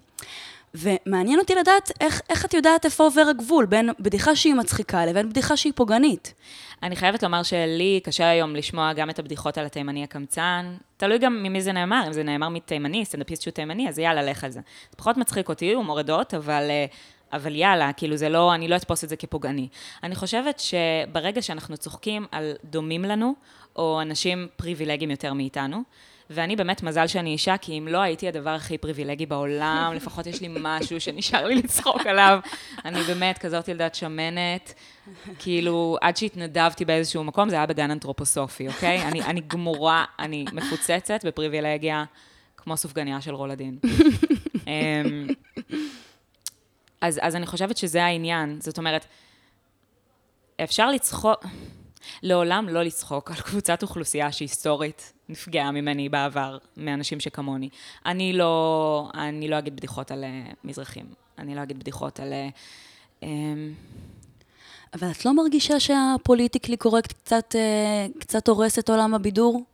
ומעניין אותי לדעת איך, איך את יודעת איפה עובר הגבול בין בדיחה שהיא מצחיקה לבין בדיחה שהיא פוגענית. אני חייבת לומר שלי קשה היום לשמוע גם את הבדיחות על התימני הקמצן. תלוי גם ממי זה נאמר, אם זה נאמר מתימני, סטנדאפיסט שהוא תימני, אז יאללה, לך על זה. זה פחות מצחיק אותי, הוא מורדות, אבל... אה, אבל יאללה, כאילו זה לא, אני לא אתפוס את זה כפוגעני. אני חושבת שברגע שאנחנו צוחקים על דומים לנו, או אנשים פריבילגיים יותר מאיתנו, ואני באמת, מזל שאני אישה, כי אם לא הייתי הדבר הכי פריבילגי בעולם, לפחות יש לי משהו שנשאר לי לצחוק עליו. אני באמת כזאת ילדת שמנת, כאילו, עד שהתנדבתי באיזשהו מקום, זה היה בגן אנתרופוסופי, אוקיי? אני, אני גמורה, אני מפוצצת בפריבילגיה, כמו סופגניה של רולדין. אמ, אז, אז אני חושבת שזה העניין. זאת אומרת, אפשר לצחוק, לעולם לא לצחוק על קבוצת אוכלוסייה שהיסטורית נפגעה ממני בעבר, מאנשים שכמוני. אני לא, אני לא אגיד בדיחות על uh, מזרחים, אני לא אגיד בדיחות על... Uh, um... אבל את לא מרגישה שה politically correct קצת, uh, קצת הורס את עולם הבידור?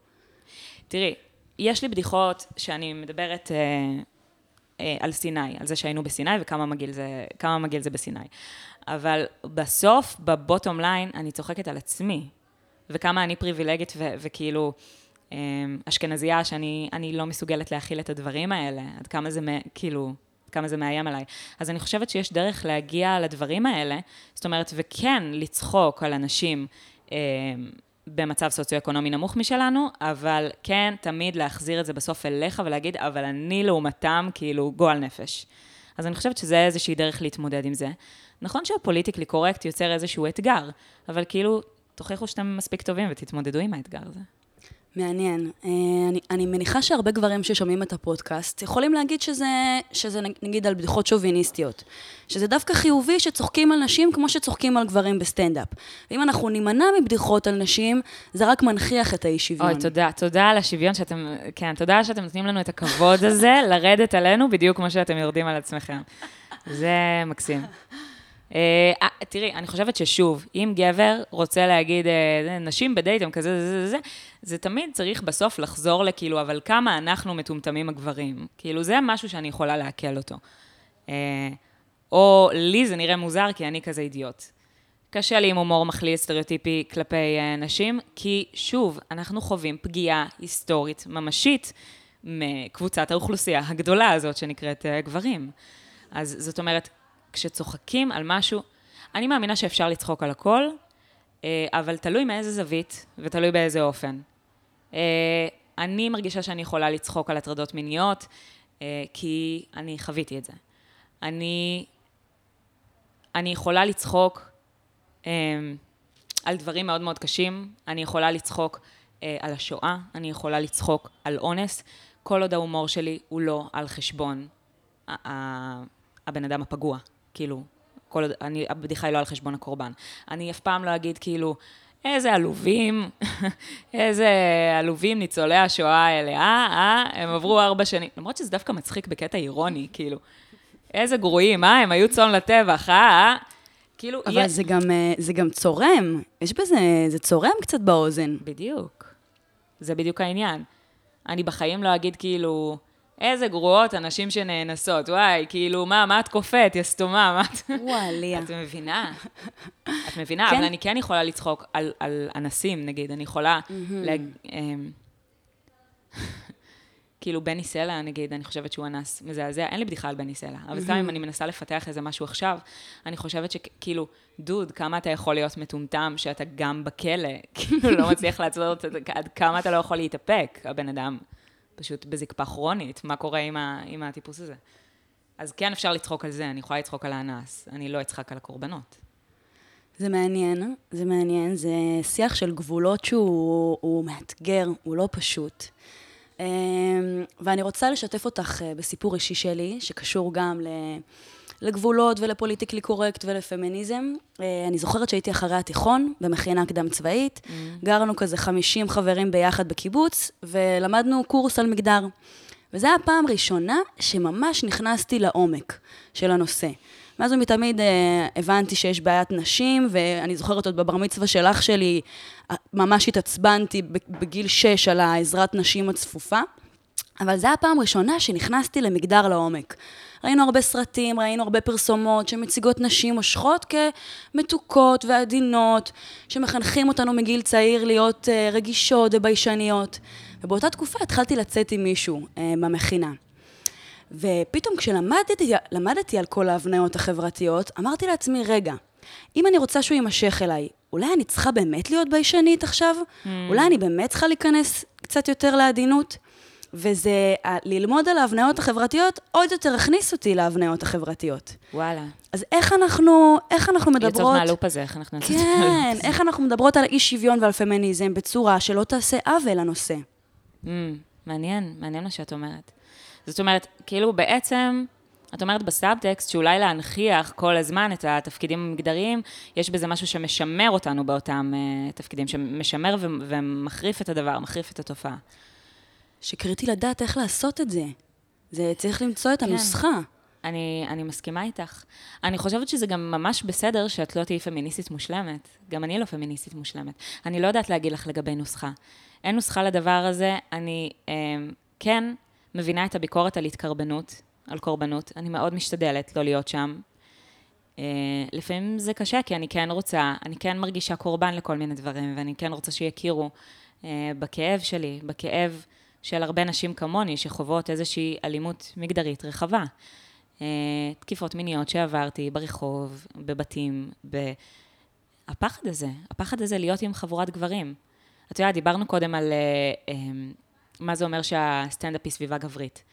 תראי, יש לי בדיחות שאני מדברת uh, uh, על סיני, על זה שהיינו בסיני וכמה מגעיל זה, מגעיל זה בסיני. אבל בסוף, ב bottom line, אני צוחקת על עצמי, וכמה אני פריבילגית ו- וכאילו... אמ, אשכנזייה, שאני לא מסוגלת להכיל את הדברים האלה, עד כמה זה, כאילו, כמה זה מאיים עליי. אז אני חושבת שיש דרך להגיע לדברים האלה, זאת אומרת, וכן לצחוק על אנשים אה, במצב סוציו-אקונומי נמוך משלנו, אבל כן תמיד להחזיר את זה בסוף אליך ולהגיד, אבל אני לעומתם, כאילו, גועל נפש. אז אני חושבת שזה איזושהי דרך להתמודד עם זה. נכון שהפוליטיקלי קורקט יוצר איזשהו אתגר, אבל כאילו, תוכיחו שאתם מספיק טובים ותתמודדו עם האתגר הזה. מעניין. אה, אני, אני מניחה שהרבה גברים ששומעים את הפודקאסט יכולים להגיד שזה, שזה נגיד על בדיחות שוביניסטיות. שזה דווקא חיובי שצוחקים על נשים כמו שצוחקים על גברים בסטנדאפ. ואם אנחנו נימנע מבדיחות על נשים, זה רק מנכיח את האי-שוויון. אוי, תודה. תודה על השוויון שאתם, כן, תודה שאתם נותנים לנו את הכבוד הזה לרדת עלינו בדיוק כמו שאתם יורדים על עצמכם. זה מקסים. אה, אה, תראי, אני חושבת ששוב, אם גבר רוצה להגיד, אה, נשים בדייט הם כזה, זה, זה, זה, זה תמיד צריך בסוף לחזור לכאילו, אבל כמה אנחנו מטומטמים הגברים. כאילו, זה משהו שאני יכולה לעכל אותו. או לי זה נראה מוזר כי אני כזה אידיוט. קשה לי עם הומור מכליל סטריאוטיפי כלפי uh, נשים, כי שוב, אנחנו חווים פגיעה היסטורית ממשית מקבוצת האוכלוסייה הגדולה הזאת שנקראת uh, גברים. אז זאת אומרת, כשצוחקים על משהו, אני מאמינה שאפשר לצחוק על הכל, uh, אבל תלוי מאיזה זווית ותלוי באיזה אופן. Uh, אני מרגישה שאני יכולה לצחוק על הטרדות מיניות, uh, כי אני חוויתי את זה. אני, אני יכולה לצחוק um, על דברים מאוד מאוד קשים, אני יכולה לצחוק על השואה, אני יכולה לצחוק על אונס, כל עוד ההומור שלי הוא לא על חשבון הבן אדם הפגוע, כאילו, כל אני, הבדיחה היא לא על חשבון הקורבן. אני אף פעם לא אגיד כאילו, איזה עלובים, איזה עלובים ניצולי השואה האלה, אה, אה, הם עברו ארבע שנים. למרות שזה דווקא מצחיק בקטע אירוני, כאילו. איזה גרועים, אה, הם היו צאן לטבח, אה, אה. כאילו... אבל זה, גם, אה, זה גם צורם, יש בזה, זה צורם קצת באוזן. בדיוק. זה בדיוק העניין. אני בחיים לא אגיד כאילו, איזה גרועות הנשים שנאנסות, וואי, כאילו, מה, מה את קופאת, יא סתומה, מה את... וואליה. את מבינה? את מבינה? כן. אבל אני כן יכולה לצחוק על, על אנסים, נגיד, אני יכולה... להג... אמ, כאילו, בני סלע, נגיד, אני חושבת שהוא אנס מזעזע, אין לי בדיחה על בני סלע, אבל סתם אם אני מנסה לפתח איזה משהו עכשיו, אני חושבת שכאילו, דוד, כמה אתה יכול להיות מטומטם שאתה גם בכלא, כאילו, לא מצליח לעצור את זה, עד כמה אתה לא יכול להתאפק, הבן אדם. פשוט בזקפה כרונית, מה קורה עם, ה, עם הטיפוס הזה. אז כן אפשר לצחוק על זה, אני יכולה לצחוק על האנס, אני לא אצחק על הקורבנות. זה מעניין, זה מעניין, זה שיח של גבולות שהוא מאתגר, הוא לא פשוט. אמ, ואני רוצה לשתף אותך אה, בסיפור אישי שלי, שקשור גם לגבולות ולפוליטיקלי קורקט ולפמיניזם. אה, אני זוכרת שהייתי אחרי התיכון, במכינה קדם צבאית, mm. גרנו כזה 50 חברים ביחד בקיבוץ, ולמדנו קורס על מגדר. וזו הייתה הפעם הראשונה שממש נכנסתי לעומק של הנושא. מאז ומתמיד אה, הבנתי שיש בעיית נשים, ואני זוכרת עוד בבר מצווה של אח שלי, ממש התעצבנתי בגיל 6 על העזרת נשים הצפופה. אבל זו הפעם הראשונה שנכנסתי למגדר לעומק. ראינו הרבה סרטים, ראינו הרבה פרסומות שמציגות נשים מושכות כמתוקות ועדינות, שמחנכים אותנו מגיל צעיר להיות uh, רגישות וביישניות. ובאותה תקופה התחלתי לצאת עם מישהו במכינה. ופתאום כשלמדתי על כל ההבניות החברתיות, אמרתי לעצמי, רגע, אם אני רוצה שהוא יימשך אליי, אולי אני צריכה באמת להיות ביישנית עכשיו? Mm. אולי אני באמת צריכה להיכנס קצת יותר לעדינות? וזה, ללמוד על ההבניות החברתיות, עוד יותר הכניס אותי להבניות החברתיות. וואלה. אז איך אנחנו, איך אנחנו מדברות... יצאות מהלופ הזה, איך אנחנו כן, איך אנחנו מדברות על אי שוויון ועל פמיניזם בצורה שלא תעשה עוול לנושא. Mm, מעניין, מעניין מה שאת אומרת. זאת אומרת, כאילו בעצם, את אומרת בסאבטקסט שאולי להנכיח כל הזמן את התפקידים המגדריים, יש בזה משהו שמשמר אותנו באותם uh, תפקידים, שמשמר ו- ומחריף את הדבר, מחריף את התופעה. שקריטי לדעת איך לעשות את זה. זה צריך למצוא את כן. הנוסחה. אני, אני מסכימה איתך. אני חושבת שזה גם ממש בסדר שאת לא תהיי פמיניסטית מושלמת. גם אני לא פמיניסטית מושלמת. אני לא יודעת להגיד לך לגבי נוסחה. אין נוסחה לדבר הזה. אני אה, כן מבינה את הביקורת על התקרבנות, על קורבנות. אני מאוד משתדלת לא להיות שם. אה, לפעמים זה קשה, כי אני כן רוצה, אני כן מרגישה קורבן לכל מיני דברים, ואני כן רוצה שיכירו אה, בכאב שלי, בכאב של הרבה נשים כמוני, שחוות איזושהי אלימות מגדרית רחבה. אה, תקיפות מיניות שעברתי ברחוב, בבתים, ב... הפחד הזה, הפחד הזה להיות עם חבורת גברים. את יודעת, דיברנו קודם על uh, um, מה זה אומר שהסטנדאפ היא סביבה גברית.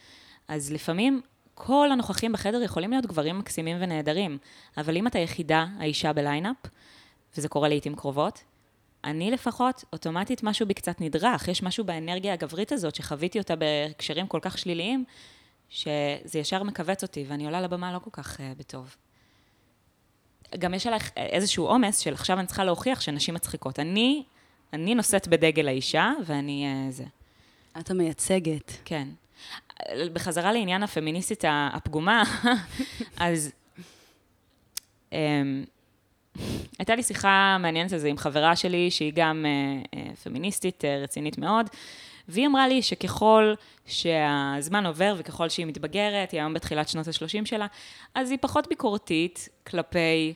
אז לפעמים כל הנוכחים בחדר יכולים להיות גברים מקסימים ונהדרים, אבל אם אתה יחידה, האישה בליינאפ, וזה קורה לעיתים קרובות, אני לפחות, אוטומטית משהו בי קצת נדרך, יש משהו באנרגיה הגברית הזאת שחוויתי אותה בהקשרים כל כך שליליים, שזה ישר מכווץ אותי, ואני עולה לבמה לא כל כך uh, בטוב. גם יש עלייך איזשהו עומס של עכשיו אני צריכה להוכיח שנשים מצחיקות. אני, אני נושאת בדגל האישה, ואני uh, זה. את המייצגת. כן. בחזרה לעניין הפמיניסטית הפגומה, אז... Um, הייתה לי שיחה מעניינת על זה עם חברה שלי, שהיא גם uh, uh, פמיניסטית uh, רצינית מאוד, והיא אמרה לי שככל שהזמן עובר וככל שהיא מתבגרת, היא היום בתחילת שנות ה-30 שלה, אז היא פחות ביקורתית כלפי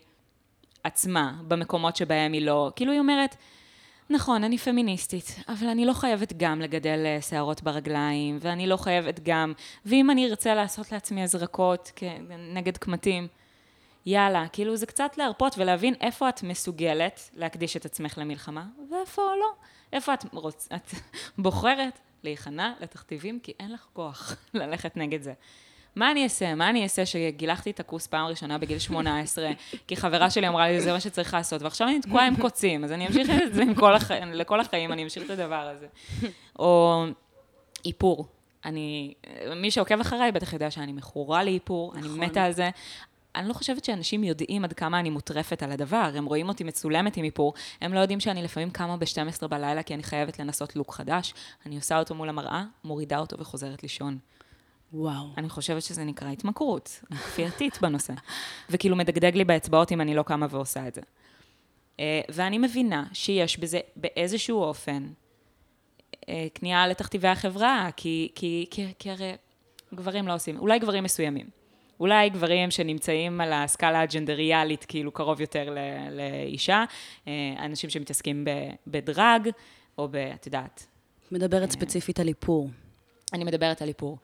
עצמה, במקומות שבהם היא לא... כאילו היא אומרת, נכון, אני פמיניסטית, אבל אני לא חייבת גם לגדל אה, שערות ברגליים, ואני לא חייבת גם... ואם אני ארצה לעשות לעצמי הזרקות נגד קמטים, יאללה, כאילו זה קצת להרפות ולהבין איפה את מסוגלת להקדיש את עצמך למלחמה, ואיפה לא. איפה את, רוצ... את בוחרת להיכנע לתכתיבים, כי אין לך כוח ללכת נגד זה. מה אני אעשה? מה אני אעשה שגילחתי את הכוס פעם ראשונה בגיל 18, כי חברה שלי אמרה לי, זה מה שצריך לעשות, ועכשיו אני תקועה עם קוצים, אז אני אמשיך את זה כל הח... לכל החיים, אני אמשיך את הדבר הזה. או איפור. אני, מי שעוקב אחריי בטח יודע שאני מכורה לאיפור, נכון. אני מתה על זה. אני לא חושבת שאנשים יודעים עד כמה אני מוטרפת על הדבר. הם רואים אותי מצולמת עם איפור, הם לא יודעים שאני לפעמים קמה ב-12 בלילה כי אני חייבת לנסות לוק חדש. אני עושה אותו מול המראה, מורידה אותו וחוזרת לישון. וואו. אני חושבת שזה נקרא התמכרות, כפייתית בנושא. וכאילו מדגדג לי באצבעות אם אני לא קמה ועושה את זה. אה, ואני מבינה שיש בזה באיזשהו אופן אה, כניעה לתכתיבי החברה, כי, כי, כי, כי הרי גברים לא עושים, אולי גברים מסוימים. אולי גברים שנמצאים על הסקאלה הג'נדריאלית, כאילו קרוב יותר ל- לאישה, אה, אנשים שמתעסקים בדרג, או ב... את יודעת. מדברת ספציפית על איפור. אני מדברת על איפור.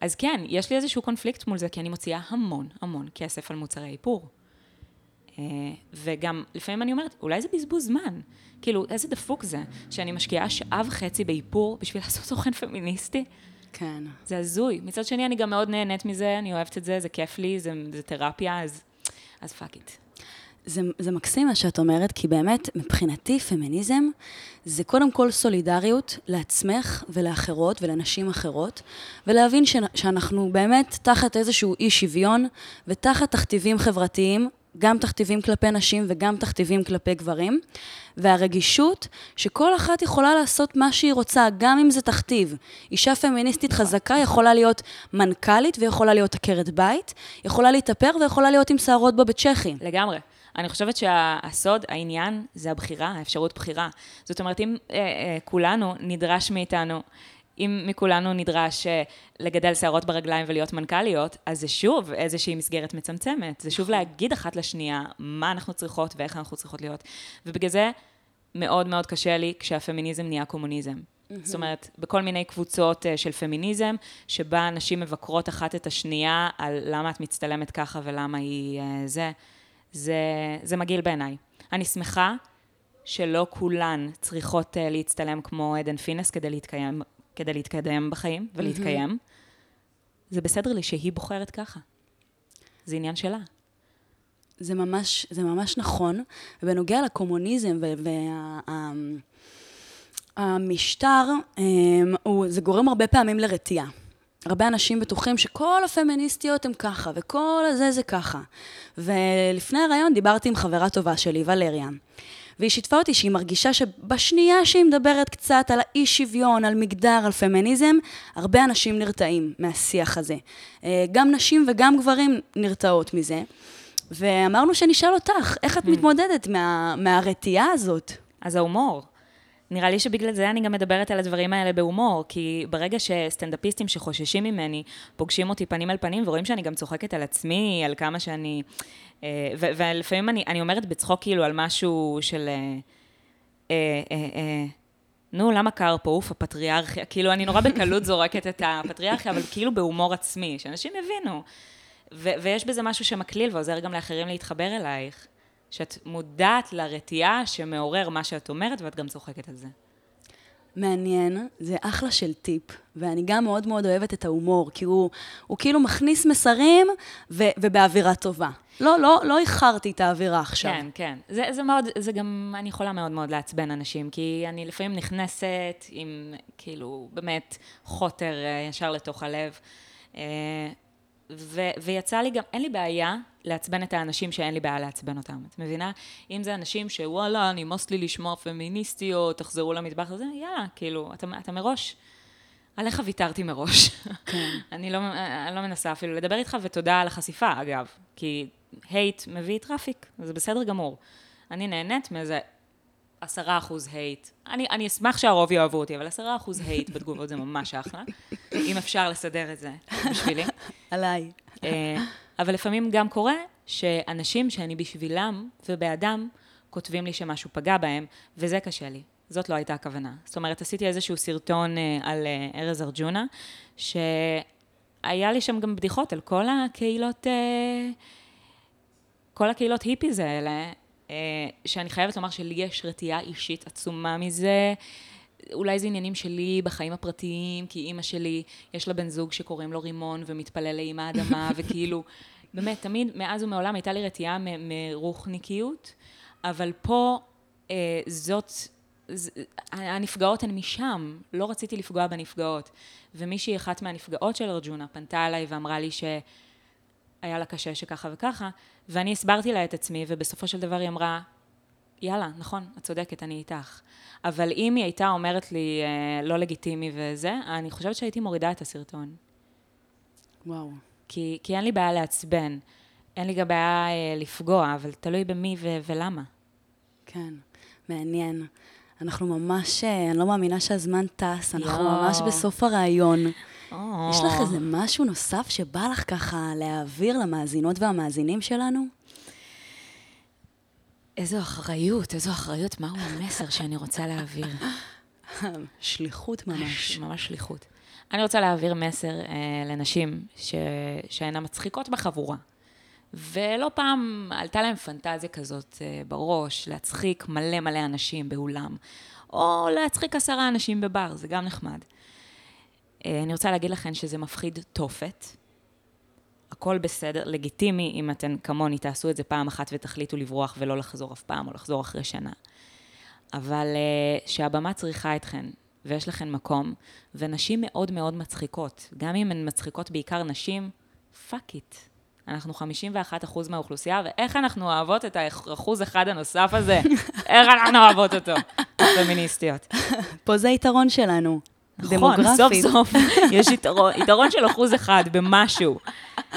אז כן, יש לי איזשהו קונפליקט מול זה, כי אני מוציאה המון המון כסף על מוצרי איפור. אה, וגם לפעמים אני אומרת, אולי זה בזבוז זמן. כאילו, איזה דפוק זה, שאני משקיעה שעה וחצי באיפור בשביל לעשות תוכן פמיניסטי. כן. זה הזוי. מצד שני, אני גם מאוד נהנית מזה, אני אוהבת את זה, זה כיף לי, זה, זה תרפיה, אז, אז fuck it. זה, זה מקסים מה שאת אומרת, כי באמת, מבחינתי, פמיניזם זה קודם כל סולידריות לעצמך ולאחרות ולנשים אחרות, ולהבין ש, שאנחנו באמת תחת איזשהו אי שוויון ותחת תכתיבים חברתיים גם תכתיבים כלפי נשים וגם תכתיבים כלפי גברים, והרגישות שכל אחת יכולה לעשות מה שהיא רוצה, גם אם זה תכתיב. אישה פמיניסטית חזקה יכולה להיות מנכ"לית ויכולה להיות עקרת בית, יכולה להתאפר ויכולה להיות עם שערות בבית צ'כי. לגמרי. אני חושבת שהסוד, העניין, זה הבחירה, האפשרות בחירה. זאת אומרת, אם אה, אה, כולנו, נדרש מאיתנו אם מכולנו נדרש אה, לגדל שערות ברגליים ולהיות מנכ"ליות, אז זה שוב איזושהי מסגרת מצמצמת. זה שוב להגיד אחת לשנייה מה אנחנו צריכות ואיך אנחנו צריכות להיות. ובגלל זה מאוד מאוד קשה לי כשהפמיניזם נהיה קומוניזם. זאת אומרת, בכל מיני קבוצות אה, של פמיניזם, שבה נשים מבקרות אחת את השנייה על למה את מצטלמת ככה ולמה היא אה, זה, זה, זה מגעיל בעיניי. אני שמחה שלא כולן צריכות להצטלם כמו עדן פינס כדי להתקיים כדי להתקדם בחיים ולהתקיים. Mm-hmm. זה בסדר לי שהיא בוחרת ככה. זה עניין שלה. זה ממש, זה ממש נכון. ובנוגע לקומוניזם והמשטר, וה, אמ, זה גורם הרבה פעמים לרתיעה. הרבה אנשים בטוחים שכל הפמיניסטיות הן ככה, וכל הזה זה ככה. ולפני הרעיון דיברתי עם חברה טובה שלי, ולריה. והיא שיתפה אותי שהיא מרגישה שבשנייה שהיא מדברת קצת על האי שוויון, על מגדר, על פמיניזם, הרבה אנשים נרתעים מהשיח הזה. אה, גם נשים וגם גברים נרתעות מזה. ואמרנו שנשאל אותך, איך את hmm. מתמודדת מה, מהרתיעה הזאת? אז ההומור. נראה לי שבגלל זה אני גם מדברת על הדברים האלה בהומור, כי ברגע שסטנדאפיסטים שחוששים ממני פוגשים אותי פנים אל פנים ורואים שאני גם צוחקת על עצמי, על כמה שאני... אה, ולפעמים אני, אני אומרת בצחוק כאילו על משהו של... אה, אה, נו, למה קר פה? אוף, הפטריארכיה. כאילו, אני נורא בקלות זורקת את הפטריארכיה, אבל כאילו בהומור עצמי, שאנשים יבינו. ו- ויש בזה משהו שמקליל ועוזר גם לאחרים להתחבר אלייך. שאת מודעת לרתיעה שמעורר מה שאת אומרת, ואת גם צוחקת על זה. מעניין, זה אחלה של טיפ, ואני גם מאוד מאוד אוהבת את ההומור, כי הוא, הוא כאילו מכניס מסרים ו, ובאווירה טובה. לא, לא, לא איחרתי את האווירה עכשיו. כן, כן. זה, זה מאוד, זה גם, אני יכולה מאוד מאוד לעצבן אנשים, כי אני לפעמים נכנסת עם, כאילו, באמת, חוטר אה, ישר לתוך הלב. אה, ו- ויצא לי גם, אין לי בעיה לעצבן את האנשים שאין לי בעיה לעצבן אותם, את מבינה? אם זה אנשים שוואלה, נמאס לי לשמוע פמיניסטיות, תחזרו למטבח הזה, יאללה, כאילו, אתה, אתה מראש, עליך ויתרתי מראש. כן. אני, לא, אני לא מנסה אפילו לדבר איתך, ותודה על החשיפה, אגב, כי hate מביא traffic, זה בסדר גמור. אני נהנית מאיזה עשרה אחוז hate. אני, אני אשמח שהרוב יאהבו אותי, אבל עשרה אחוז hate בתגובות זה ממש אחלה. אם אפשר לסדר את זה בשבילי. עליי. אבל לפעמים גם קורה שאנשים שאני בשבילם ובעדם כותבים לי שמשהו פגע בהם, וזה קשה לי. זאת לא הייתה הכוונה. זאת אומרת, עשיתי איזשהו סרטון אה, על אה, ארז ארג'ונה, שהיה לי שם גם בדיחות על כל הקהילות, אה, כל הקהילות היפיז האלה, שאני חייבת לומר שלי יש רתיעה אישית עצומה מזה. אולי זה עניינים שלי בחיים הפרטיים, כי אימא שלי, יש לה בן זוג שקוראים לו רימון ומתפלל לאימא האדמה, וכאילו, באמת, תמיד, מאז ומעולם הייתה לי רתיעה מרוחניקיות, אבל פה אה, זאת, ז, הנפגעות הן משם, לא רציתי לפגוע בנפגעות. ומישהי, אחת מהנפגעות של ארג'ונה, פנתה אליי ואמרה לי שהיה לה קשה שככה וככה, ואני הסברתי לה את עצמי, ובסופו של דבר היא אמרה, יאללה, נכון, את צודקת, אני איתך. אבל אם היא הייתה אומרת לי אה, לא לגיטימי וזה, אני חושבת שהייתי מורידה את הסרטון. וואו. כי, כי אין לי בעיה לעצבן, אין לי גם בעיה אה, לפגוע, אבל תלוי במי ו- ולמה. כן, מעניין. אנחנו ממש, אה, אני לא מאמינה שהזמן טס, אנחנו יואו. ממש בסוף הראיון. יש לך איזה משהו נוסף שבא לך ככה להעביר למאזינות והמאזינים שלנו? איזו אחריות, איזו אחריות, מהו המסר שאני רוצה להעביר? שליחות ממש. ממש שליחות. אני רוצה להעביר מסר אה, לנשים ש... שאינן מצחיקות בחבורה. ולא פעם עלתה להם פנטזיה כזאת אה, בראש, להצחיק מלא מלא אנשים באולם, או להצחיק עשרה אנשים בבר, זה גם נחמד. אה, אני רוצה להגיד לכן שזה מפחיד תופת. הכל בסדר, לגיטימי אם אתן כמוני תעשו את זה פעם אחת ותחליטו לברוח ולא לחזור אף פעם, או לחזור אחרי שנה. אבל uh, שהבמה צריכה אתכן, ויש לכן מקום, ונשים מאוד מאוד מצחיקות. גם אם הן מצחיקות בעיקר נשים, fuck it. אנחנו 51 אחוז מהאוכלוסייה, ואיך אנחנו אוהבות את האחוז אחד הנוסף הזה? איך אנחנו אוהבות אותו? פמיניסטיות. פה זה היתרון שלנו. נכון, דמוגרפית. סוף סוף יש יתרון, יתרון של אחוז אחד במשהו. Uh,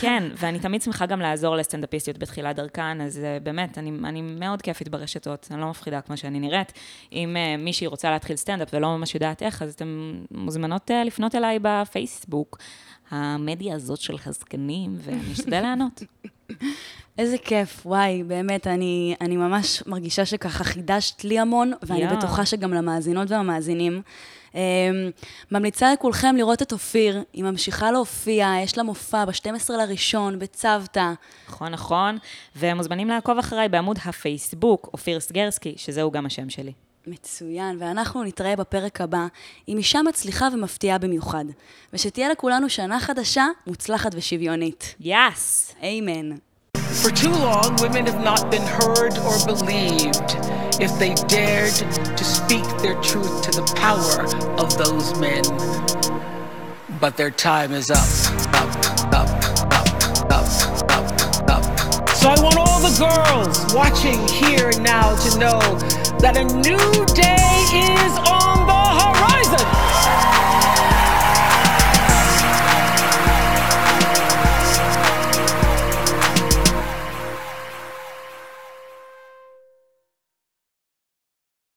כן, ואני תמיד שמחה גם לעזור לסטנדאפיסטיות בתחילת דרכן, אז uh, באמת, אני, אני מאוד כיפית ברשתות, אני לא מפחידה כמו שאני נראית. אם uh, מישהי רוצה להתחיל סטנדאפ ולא ממש יודעת איך, אז אתן מוזמנות uh, לפנות אליי בפייסבוק, המדיה הזאת של הזקנים, ואני אשתדל לענות. איזה כיף, וואי, באמת, אני, אני ממש מרגישה שככה חידשת לי המון, ואני יואו. בטוחה שגם למאזינות והמאזינים. Um, ממליצה לכולכם לראות את אופיר, היא ממשיכה להופיע, יש לה מופע ב-12 לראשון, בצוותא. נכון, נכון, ומוזמנים לעקוב אחריי בעמוד הפייסבוק, אופיר סגרסקי, שזהו גם השם שלי. מצוין, ואנחנו נתראה בפרק הבא עם אישה מצליחה ומפתיעה במיוחד. ושתהיה לכולנו שנה חדשה, מוצלחת ושוויונית. יאס! אמן. For too long, women have not been heard or believed if they dared to speak their truth to the power of those men. But their time is up, up, up, up, up, up, up. So I want all the girls watching here and now to know that a new day is on the horizon.